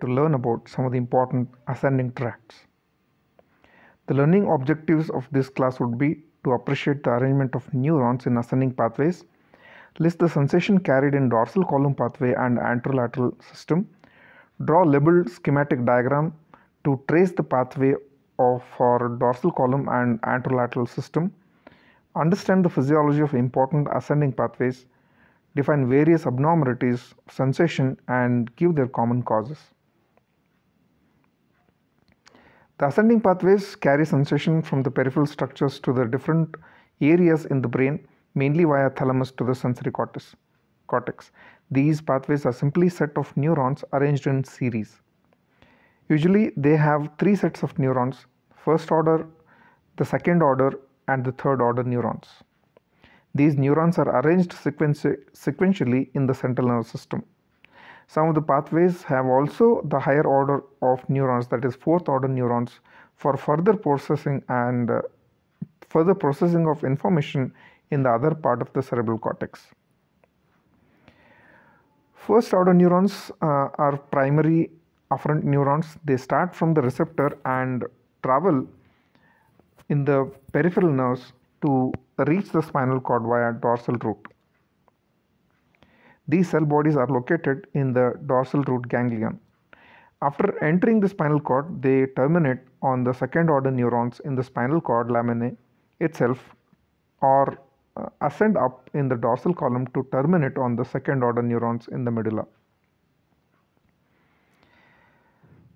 to learn about some of the important ascending tracts. The learning objectives of this class would be to appreciate the arrangement of neurons in ascending pathways, list the sensation carried in dorsal column pathway and anterolateral system, draw labeled schematic diagram to trace the pathway of for dorsal column and anterolateral system, understand the physiology of important ascending pathways, define various abnormalities of sensation and give their common causes. The ascending pathways carry sensation from the peripheral structures to the different areas in the brain, mainly via thalamus to the sensory cortex. cortex. These pathways are simply set of neurons arranged in series. Usually they have three sets of neurons, first order, the second order and the third order neurons. These neurons are arranged sequentially in the central nervous system. Some of the pathways have also the higher order of neurons, that is, fourth order neurons, for further processing and uh, further processing of information in the other part of the cerebral cortex. First order neurons uh, are primary afferent neurons. They start from the receptor and travel in the peripheral nerves to reach the spinal cord via dorsal root. These cell bodies are located in the dorsal root ganglion. After entering the spinal cord, they terminate on the second order neurons in the spinal cord laminae itself or uh, ascend up in the dorsal column to terminate on the second order neurons in the medulla.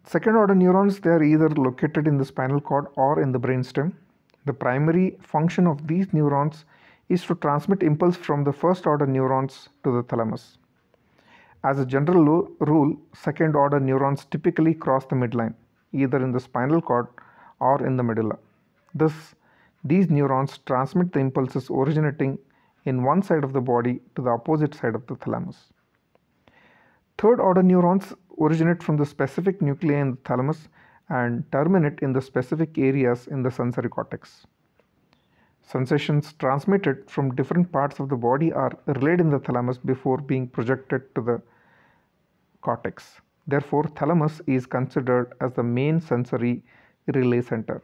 Second order neurons they are either located in the spinal cord or in the brainstem. The primary function of these neurons is to transmit impulse from the first order neurons to the thalamus. As a general lo- rule, second order neurons typically cross the midline, either in the spinal cord or in the medulla. Thus, these neurons transmit the impulses originating in one side of the body to the opposite side of the thalamus. Third order neurons originate from the specific nuclei in the thalamus and terminate in the specific areas in the sensory cortex. Sensations transmitted from different parts of the body are relayed in the thalamus before being projected to the cortex. Therefore, thalamus is considered as the main sensory relay center.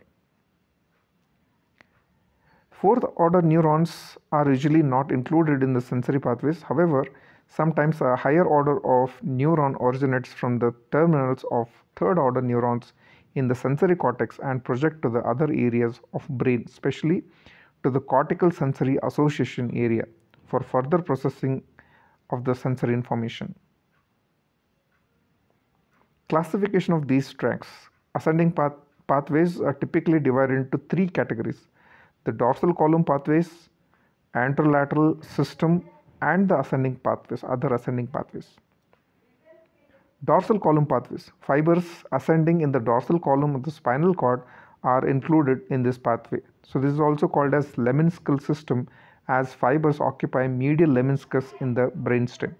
Fourth order neurons are usually not included in the sensory pathways. However, sometimes a higher order of neuron originates from the terminals of third order neurons in the sensory cortex and project to the other areas of brain, especially to the cortical sensory association area for further processing of the sensory information. Classification of these tracks. Ascending path, pathways are typically divided into three categories the dorsal column pathways, anterolateral system, and the ascending pathways, other ascending pathways. Dorsal column pathways. Fibers ascending in the dorsal column of the spinal cord are included in this pathway. So this is also called as lemniscal system as fibers occupy medial lemniscus in the brainstem.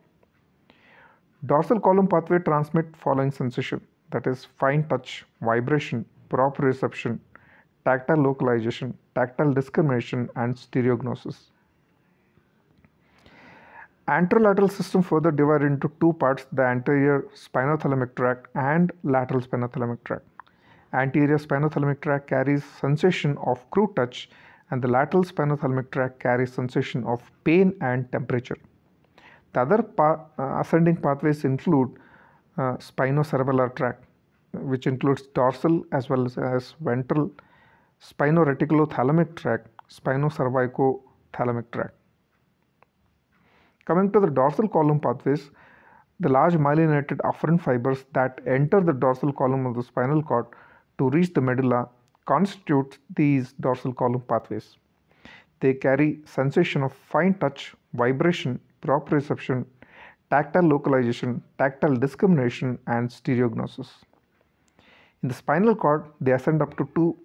Dorsal column pathway transmit following sensation that is fine touch, vibration, proprioception, tactile localization, tactile discrimination and stereognosis. Anterolateral system further divided into two parts the anterior spinothalamic tract and lateral spinothalamic tract. Anterior spinothalamic tract carries sensation of crude touch and the lateral spinothalamic tract carries sensation of pain and temperature. The other pa- uh, ascending pathways include uh, spinocerebellar tract, which includes dorsal as well as, ventral, spinoreticulothalamic tract, spinocervicothalamic tract. Coming to the dorsal column pathways, the large myelinated afferent fibers that enter the dorsal column of the spinal cord to reach the medulla constitute these dorsal column pathways. They carry sensation of fine touch, vibration, proprioception, tactile localization, tactile discrimination, and stereognosis. In the spinal cord, they ascend up to two,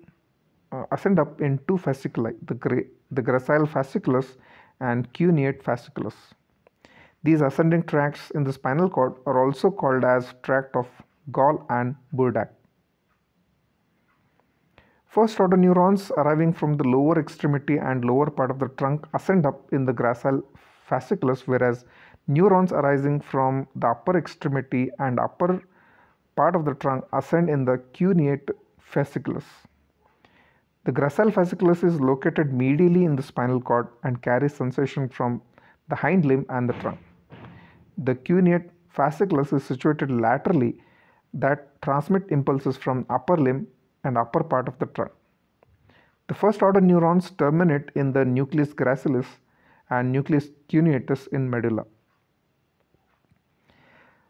uh, ascend up in two fasciculi, the, the gracile fasciculus and cuneate fasciculus. These ascending tracts in the spinal cord are also called as tract of Goll and Burdach. First order neurons arriving from the lower extremity and lower part of the trunk ascend up in the gracile fasciculus, whereas neurons arising from the upper extremity and upper part of the trunk ascend in the cuneate fasciculus. The gracile fasciculus is located medially in the spinal cord and carries sensation from the hind limb and the trunk. The cuneate fasciculus is situated laterally that transmit impulses from upper limb and upper part of the trunk. The first order neurons terminate in the nucleus gracilis and nucleus cuneatus in medulla.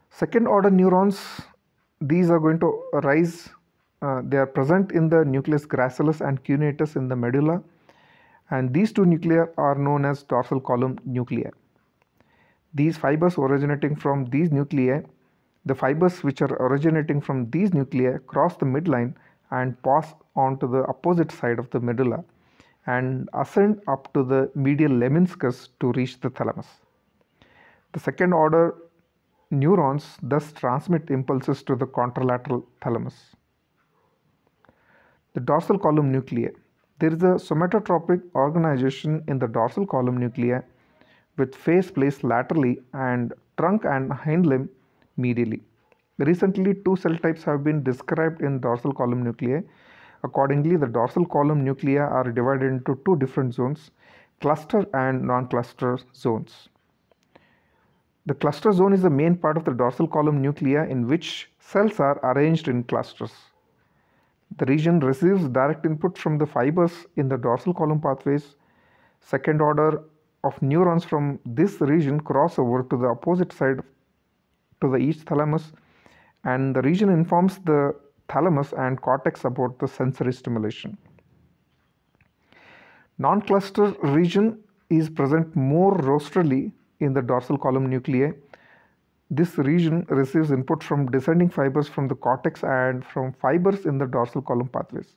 Second order neurons, these are going to arise, uh, they are present in the nucleus gracilis and cuneatus in the medulla and these two nuclei are known as dorsal column nuclei. These fibers originating from these nuclei, the fibers which are originating from these nuclei cross the midline and pass on to the opposite side of the medulla and ascend up to the medial lemniscus to reach the thalamus. The second order neurons thus transmit impulses to the contralateral thalamus. The dorsal column nuclei. There is a somatotopic organization in the dorsal column nuclei with face placed laterally and trunk and hind limb medially. Recently, two cell types have been described in dorsal column nuclei. Accordingly, the dorsal column nuclei are divided into two different zones, cluster and non-cluster zones. The cluster zone is the main part of the dorsal column nuclei in which cells are arranged in clusters. The region receives direct input from the fibers in the dorsal column pathways. Second order of neurons from this region cross over to the opposite side to the east thalamus and the region informs the thalamus and cortex about the sensory stimulation. Non-cluster region is present more rostrally in the dorsal column nuclei. This region receives input from descending fibers from the cortex and from fibers in the dorsal column pathways.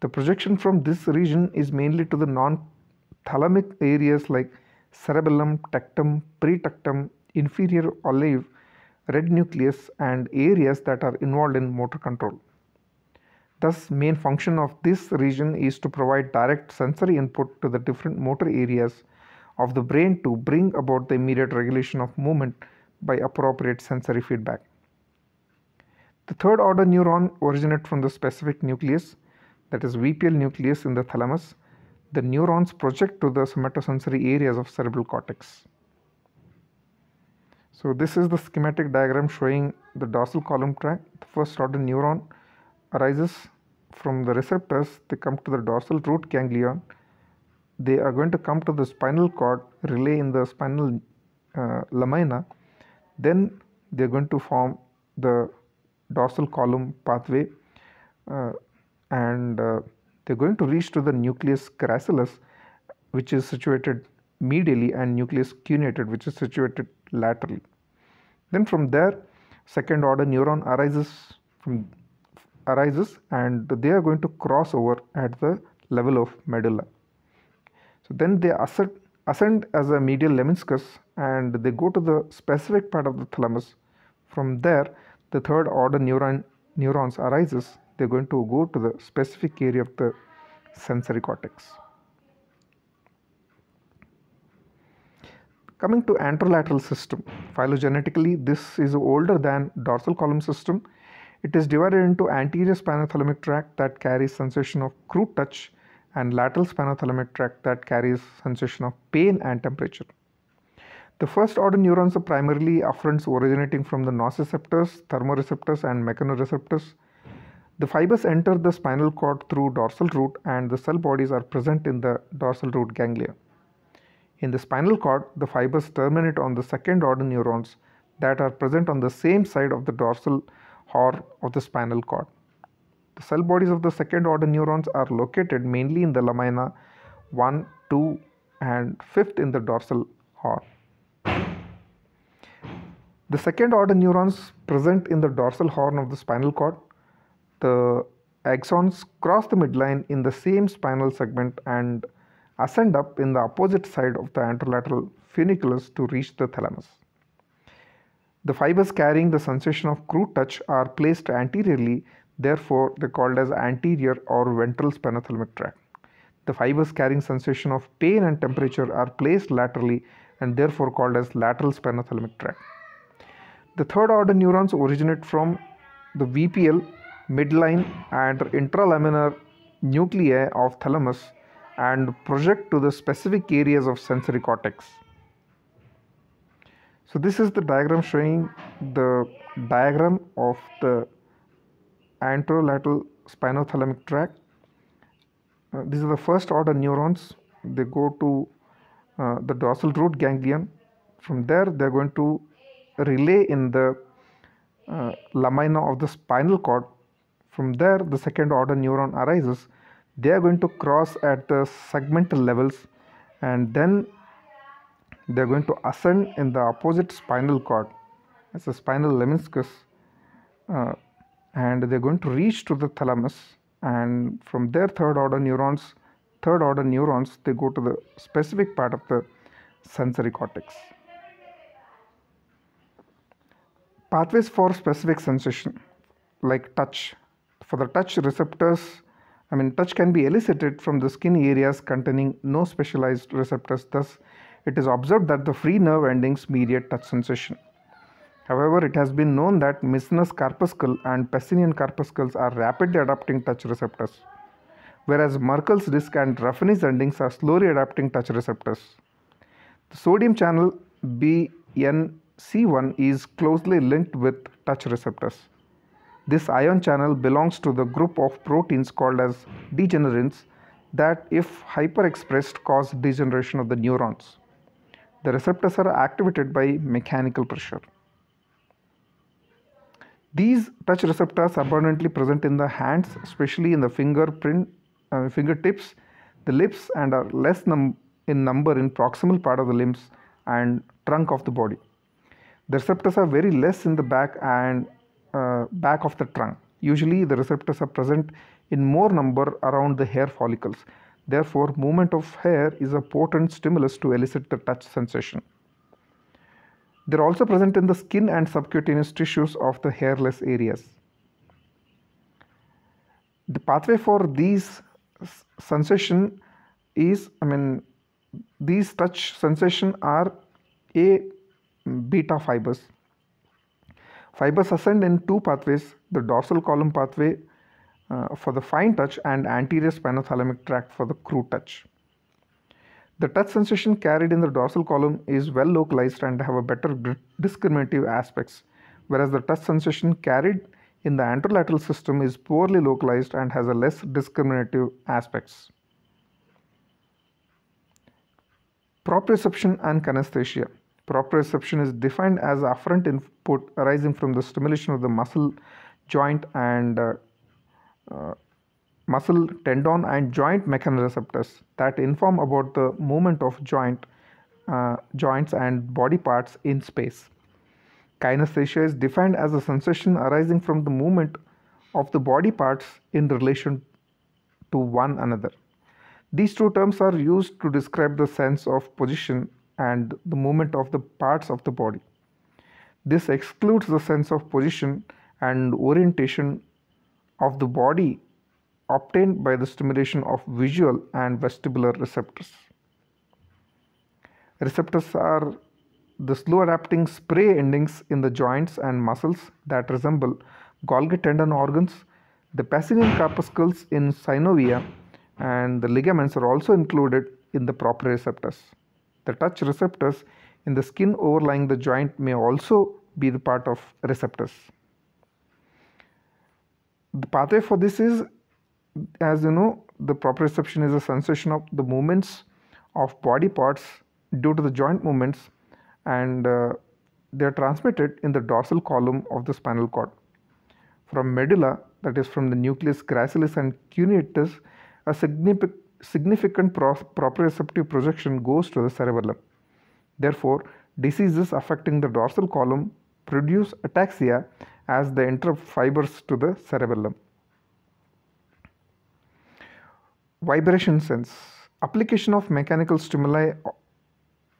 The projection from this region is mainly to the non-thalamic areas like cerebellum, tectum, pretectum, inferior olive, red nucleus and areas that are involved in motor control. Thus, main function of this region is to provide direct sensory input to the different motor areas of the brain to bring about the immediate regulation of movement by appropriate sensory feedback. The third order neuron originate from the specific nucleus that is VPL nucleus in the thalamus. The neurons project to the somatosensory areas of cerebral cortex. So this is the schematic diagram showing the dorsal column tract. The first order neuron arises from the receptors. They come to the dorsal root ganglion. They are going to come to the spinal cord, relay in the spinal uh, lamina. Then they are going to form the dorsal column pathway uh, and uh, they're going to reach to the nucleus gracilis which is situated medially and nucleus cuneated which is situated laterally. Then from there second order neuron arises from arises and they are going to cross over at the level of medulla. So then they ascend, ascend as a medial lemniscus and they go to the specific part of the thalamus. From there the third order neuron neurons arises they're going to go to the specific area of the sensory cortex. Coming to anterolateral system, phylogenetically this is older than dorsal column system. It is divided into anterior spinothalamic tract that carries sensation of crude touch and lateral spinothalamic tract that carries sensation of pain and temperature. The first order neurons are primarily afferents originating from the nociceptors, thermoreceptors and mechanoreceptors. The fibers enter the spinal cord through dorsal root and the cell bodies are present in the dorsal root ganglia. In the spinal cord, the fibers terminate on the second order neurons that are present on the same side of the dorsal horn of the spinal cord. The cell bodies of the second order neurons are located mainly in the lamina 1, 2 and 5th in the dorsal horn. The second order neurons present in the dorsal horn of the spinal cord. The axons cross the midline in the same spinal segment and ascend up in the opposite side of the anterolateral funiculus to reach the thalamus. The fibers carrying the sensation of crude touch are placed anteriorly, therefore they're called as anterior or ventral spinothalamic tract. The fibers carrying sensation of pain and temperature are placed laterally and therefore called as lateral spinothalamic tract. The third order neurons originate from the VPL, midline, and intralaminar nuclei of thalamus and project to the specific areas of sensory cortex. So this is the diagram showing the diagram of the anterolateral spinothalamic tract. Uh, these are the first order neurons. They go to uh, the dorsal root ganglion. From there, they are going to relay in the uh, lamina of the spinal cord. From there, the second order neuron arises they are going to cross at the segmental levels and then they are going to ascend in the opposite spinal cord. As a spinal lemniscus uh, and they are going to reach to the thalamus and from their third order neurons third order neurons they go to the specific part of the sensory cortex. Pathways for specific sensation like touch. For the touch receptors I mean, touch can be elicited from the skin areas containing no specialized receptors. Thus, it is observed that the free nerve endings mediate touch sensation. However, it has been known that Meissner's corpuscle and Pacinian corpuscles are rapidly adapting touch receptors, whereas Merkel's disc and Ruffini's endings are slowly adapting touch receptors. The sodium channel BNC1 is closely linked with touch receptors. This ion channel belongs to the group of proteins called as degenerins that if hyperexpressed cause degeneration of the neurons. The receptors are activated by mechanical pressure. These touch receptors are abundantly present in the hands, especially in the fingerprint, uh, fingertips, the lips, and are less num in number in proximal part of the limbs and trunk of the body. The receptors are very less in the back and uh, back of the trunk. Usually the receptors are present in more number around the hair follicles. Therefore, movement of hair is a potent stimulus to elicit the touch sensation. They are also present in the skin and subcutaneous tissues of the hairless areas. The pathway for these sensation is, I mean, these touch sensation are A beta fibers Fibers ascend in two pathways, the dorsal column pathway uh, for the fine touch and anterior spinothalamic tract for the crude touch. The touch sensation carried in the dorsal column is well localized and have a better discriminative aspects, whereas the touch sensation carried in the anterolateral system is poorly localized and has a less discriminative aspects. Proprioception and kinesthesia. Proprioception is defined as afferent input arising from the stimulation of the muscle, joint and uh, uh, muscle, tendon and joint mechanoreceptors that inform about the movement of joint, uh, joints and body parts in space. Kinesthesia is defined as a sensation arising from the movement of the body parts in relation to one another. These two terms are used to describe the sense of position and the movement of the parts of the body. This excludes the sense of position and orientation of the body obtained by the stimulation of visual and vestibular receptors. Receptors are the slow adapting spray endings in the joints and muscles that resemble Golgi tendon organs. The Pacinian corpuscles in synovia and the ligaments are also included in the proprioceptors. The touch receptors in the skin overlying the joint may also be the part of receptors. The pathway for this is as you know the proprioception is a sensation of the movements of body parts due to the joint movements and uh, they are transmitted in the dorsal column of the spinal cord. From medulla that is from the nucleus gracilis and cuneatus a significant significant proprioceptive projection goes to the cerebellum. Therefore, diseases affecting the dorsal column produce ataxia as they interrupt fibers to the cerebellum. Vibration sense application of mechanical stimuli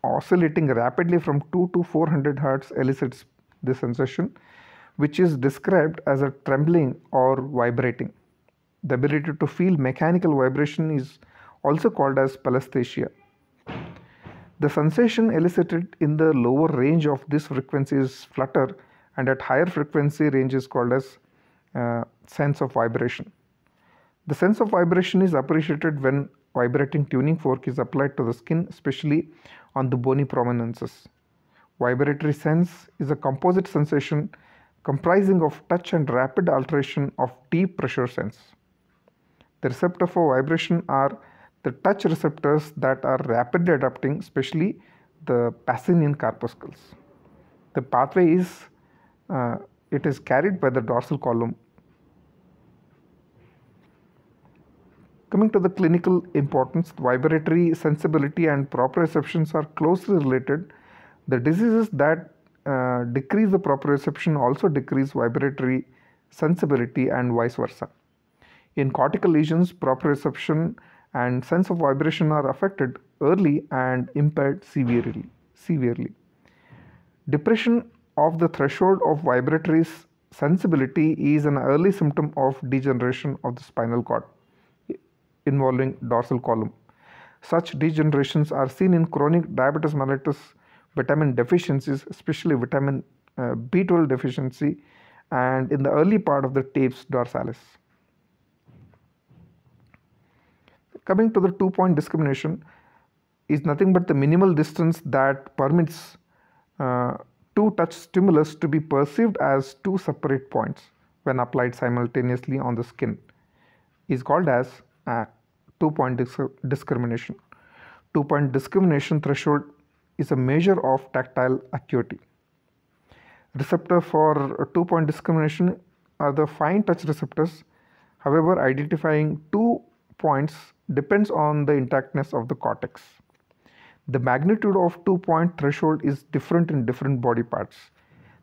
oscillating rapidly from 2 to 400 Hz elicits this sensation, which is described as a trembling or vibrating. The ability to feel mechanical vibration is also called as pallesthesia. The sensation elicited in the lower range of this frequency is flutter and at higher frequency range is called as uh, sense of vibration. The sense of vibration is appreciated when vibrating tuning fork is applied to the skin, especially on the bony prominences. Vibratory sense is a composite sensation comprising of touch and rapid alteration of deep pressure sense. The receptor for vibration are the touch receptors that are rapidly adapting, especially the Pacinian corpuscles. The pathway is uh, it is carried by the dorsal column. Coming to the clinical importance, vibratory sensibility and proprioceptions are closely related. The diseases that uh, decrease the proprioception also decrease vibratory sensibility and vice versa. In cortical lesions, proprioception and sense of vibration are affected early and impaired severely. severely. Depression of the threshold of vibratory sensibility is an early symptom of degeneration of the spinal cord involving dorsal column. Such degenerations are seen in chronic diabetes mellitus vitamin deficiencies, especially vitamin uh, B12 deficiency, and in the early part of the tabes dorsalis. Coming to the two point discrimination is nothing but the minimal distance that permits uh, two touch stimulus to be perceived as two separate points when applied simultaneously on the skin is called as uh, two point discrimination. Two point discrimination threshold is a measure of tactile acuity. Receptor for two point discrimination are the fine touch receptors. However, identifying two points depends on the intactness of the cortex. The magnitude of two point threshold is different in different body parts.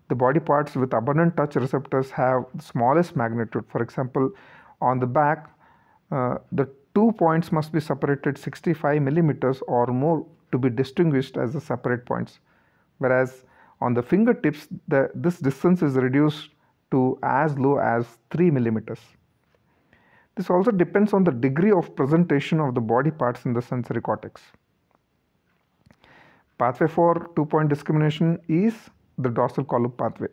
The body parts with abundant touch receptors have the smallest magnitude. For example, on the back, uh, the two points must be separated 65 millimeters or more to be distinguished as the separate points. Whereas on the fingertips, the, this distance is reduced to as low as 3 millimeters. This also depends on the degree of presentation of the body parts in the sensory cortex. Pathway for two point discrimination is the dorsal column pathway.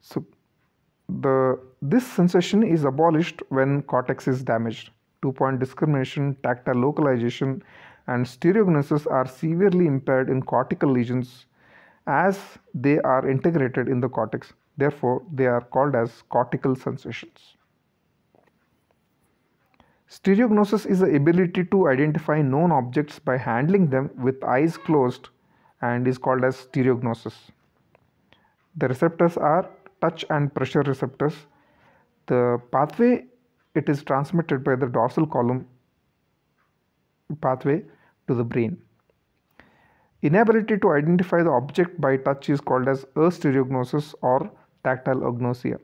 So, the this sensation is abolished when cortex is damaged. Two point discrimination, tactile localization, and stereognosis are severely impaired in cortical lesions as they are integrated in the cortex. Therefore, they are called as cortical sensations. Stereognosis is the ability to identify known objects by handling them with eyes closed and is called as stereognosis. The receptors are touch and pressure receptors. The pathway it is transmitted by the dorsal column pathway to the brain. Inability to identify the object by touch is called as a stereognosis or tactile agnosia.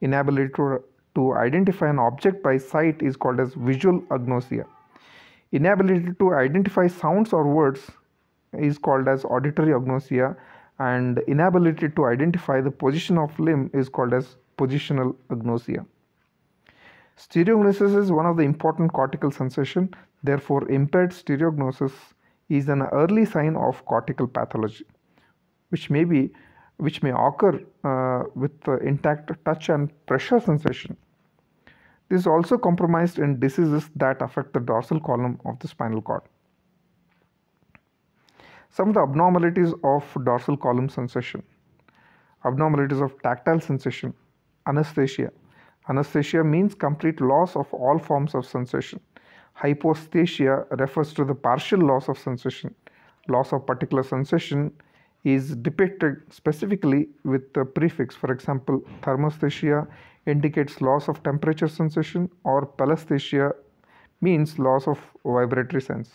Inability to to identify an object by sight is called as visual agnosia. Inability to identify sounds or words is called as auditory agnosia and inability to identify the position of limb is called as positional agnosia. Stereognosis is one of the important cortical sensation. Therefore, impaired stereognosis is an early sign of cortical pathology, which may be which may occur uh, with intact touch and pressure sensation. Is also compromised in diseases that affect the dorsal column of the spinal cord. Some of the abnormalities of dorsal column sensation. Abnormalities of tactile sensation. Anesthesia. Anesthesia means complete loss of all forms of sensation. Hyposthesia refers to the partial loss of sensation. Loss of particular sensation is depicted specifically with the prefix. For example, thermosthesia indicates loss of temperature sensation or pallesthesia means loss of vibratory sense.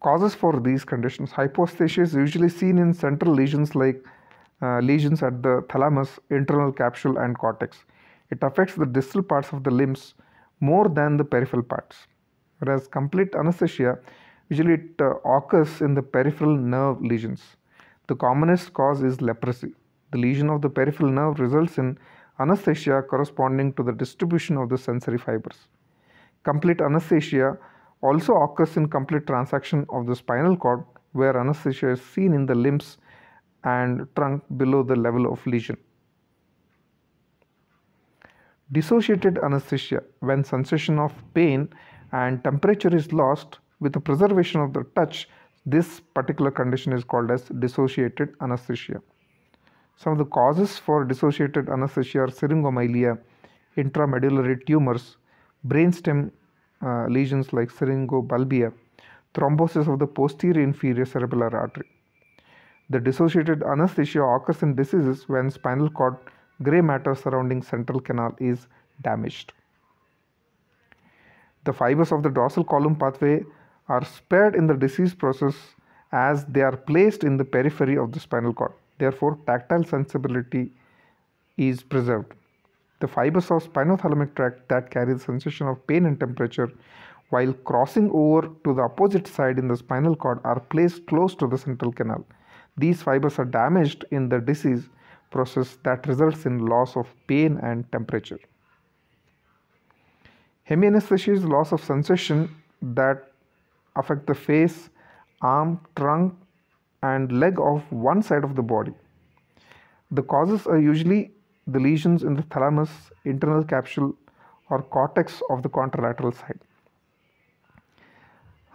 Causes for these conditions. Hyposthesia is usually seen in central lesions like uh, lesions at the thalamus, internal capsule and cortex. It affects the distal parts of the limbs more than the peripheral parts. Whereas complete anesthesia Usually it uh, occurs in the peripheral nerve lesions. The commonest cause is leprosy. The lesion of the peripheral nerve results in anesthesia corresponding to the distribution of the sensory fibers. Complete anesthesia also occurs in complete transection of the spinal cord where anesthesia is seen in the limbs and trunk below the level of lesion. Dissociated anesthesia when sensation of pain and temperature is lost with the preservation of the touch this particular condition is called as dissociated anesthesia. Some of the causes for dissociated anesthesia are syringomyelia, intramedullary tumors, brainstem uh, lesions like syringobulbia, thrombosis of the posterior inferior cerebellar artery. The dissociated anesthesia occurs in diseases when spinal cord gray matter surrounding central canal is damaged. The fibers of the dorsal column pathway are spared in the disease process as they are placed in the periphery of the spinal cord. Therefore, tactile sensibility is preserved. The fibers of spinothalamic tract that carry the sensation of pain and temperature while crossing over to the opposite side in the spinal cord are placed close to the central canal. These fibers are damaged in the disease process that results in loss of pain and temperature. Hemianesthesia is loss of sensation that affect the face, arm, trunk and leg of one side of the body. The causes are usually the lesions in the thalamus, internal capsule or cortex of the contralateral side.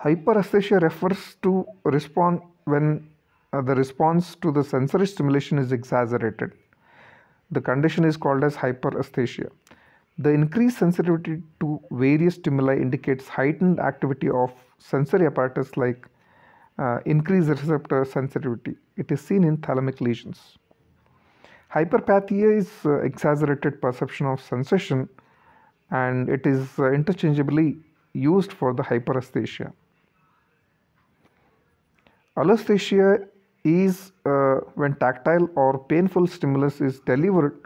Hyperesthesia refers to respond when uh, the response to the sensory stimulation is exaggerated. The condition is called as hyperesthesia. The increased sensitivity to various stimuli indicates heightened activity of sensory apparatus like uh, increased receptor sensitivity. It is seen in thalamic lesions. Hyperpathia is uh, exaggerated perception of sensation and it is uh, interchangeably used for the hyperesthesia. Alloesthesia is uh, when tactile or painful stimulus is delivered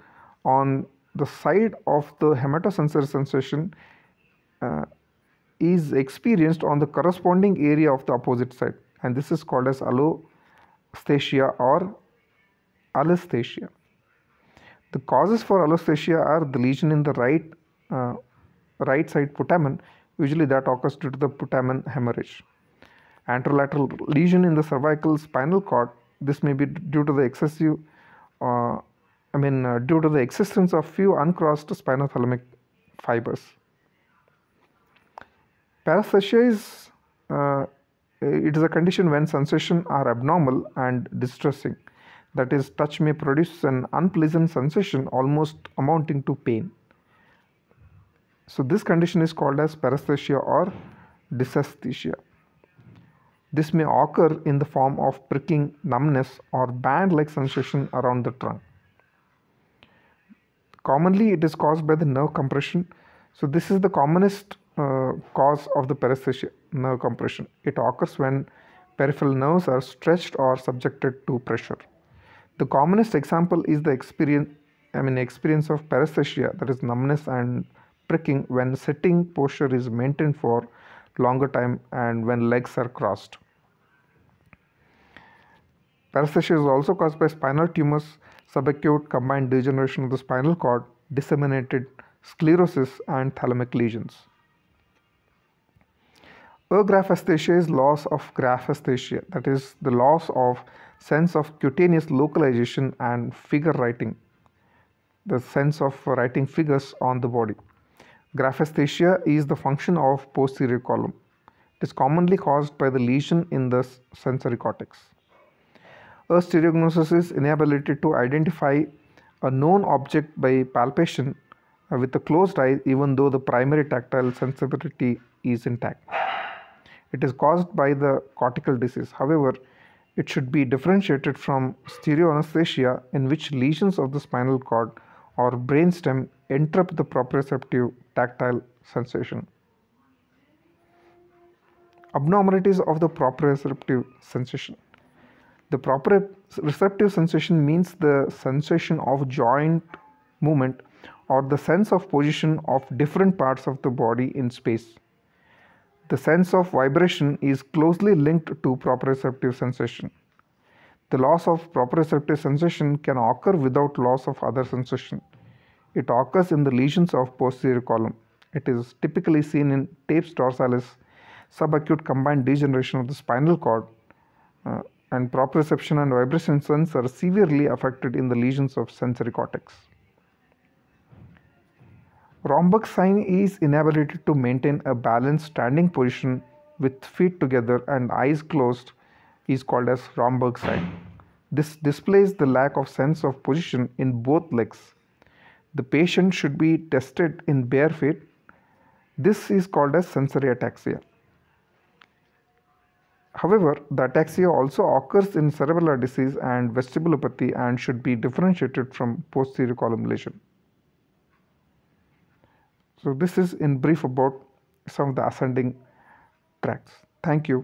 on the side of the hematosensory sensation uh, is experienced on the corresponding area of the opposite side and this is called as alloesthesia or alloesthesia. The causes for alloesthesia are the lesion in the right uh, right side putamen usually that occurs due to the putamen hemorrhage anterolateral lesion in the cervical spinal cord. This may be due to the excessive, uh, I mean, uh, due to the existence of few uncrossed spinothalamic fibers. Paresthesia is uh, it is a condition when sensations are abnormal and distressing. That is, touch may produce an unpleasant sensation almost amounting to pain. So this condition is called as paresthesia or dysesthesia. This may occur in the form of pricking, numbness, or band like sensation around the trunk. Commonly, it is caused by the nerve compression. So, this is the commonest uh, cause of the paresthesia nerve compression. It occurs when peripheral nerves are stretched or subjected to pressure. The commonest example is the experience, I mean, experience of paresthesia, that is numbness and pricking when sitting posture is maintained for longer time and when legs are crossed. Paresthesia is also caused by spinal tumors, subacute combined degeneration of the spinal cord, disseminated sclerosis, and thalamic lesions. Agraphesthesia is loss of graphesthesia, that is, the loss of sense of cutaneous localization and figure writing, the sense of writing figures on the body. Graphesthesia is the function of posterior column. It is commonly caused by the lesion in the sensory cortex. Astereognosis is inability to identify a known object by palpation uh, with a closed eye even though the primary tactile sensibility is intact. It is caused by the cortical disease. However, it should be differentiated from stereoanesthesia in which lesions of the spinal cord or brainstem interrupt the proprioceptive tactile sensation. Abnormalities of the proprioceptive sensation. The proper receptive sensation means the sensation of joint movement or the sense of position of different parts of the body in space. The sense of vibration is closely linked to proprioceptive sensation. The loss of proprioceptive sensation can occur without loss of other sensation. It occurs in the lesions of posterior column. It is typically seen in tabes dorsalis, subacute combined degeneration of the spinal cord, uh, and proprioception and vibration sense are severely affected in the lesions of sensory cortex. Romberg sign is inability to maintain a balanced standing position with feet together and eyes closed is called as Romberg sign. This displays the lack of sense of position in both legs. The patient should be tested in bare feet. This is called as sensory ataxia. However, the ataxia also occurs in cerebellar disease and vestibulopathy and should be differentiated from posterior column lesion. So this is in brief about some of the ascending tracts. Thank you.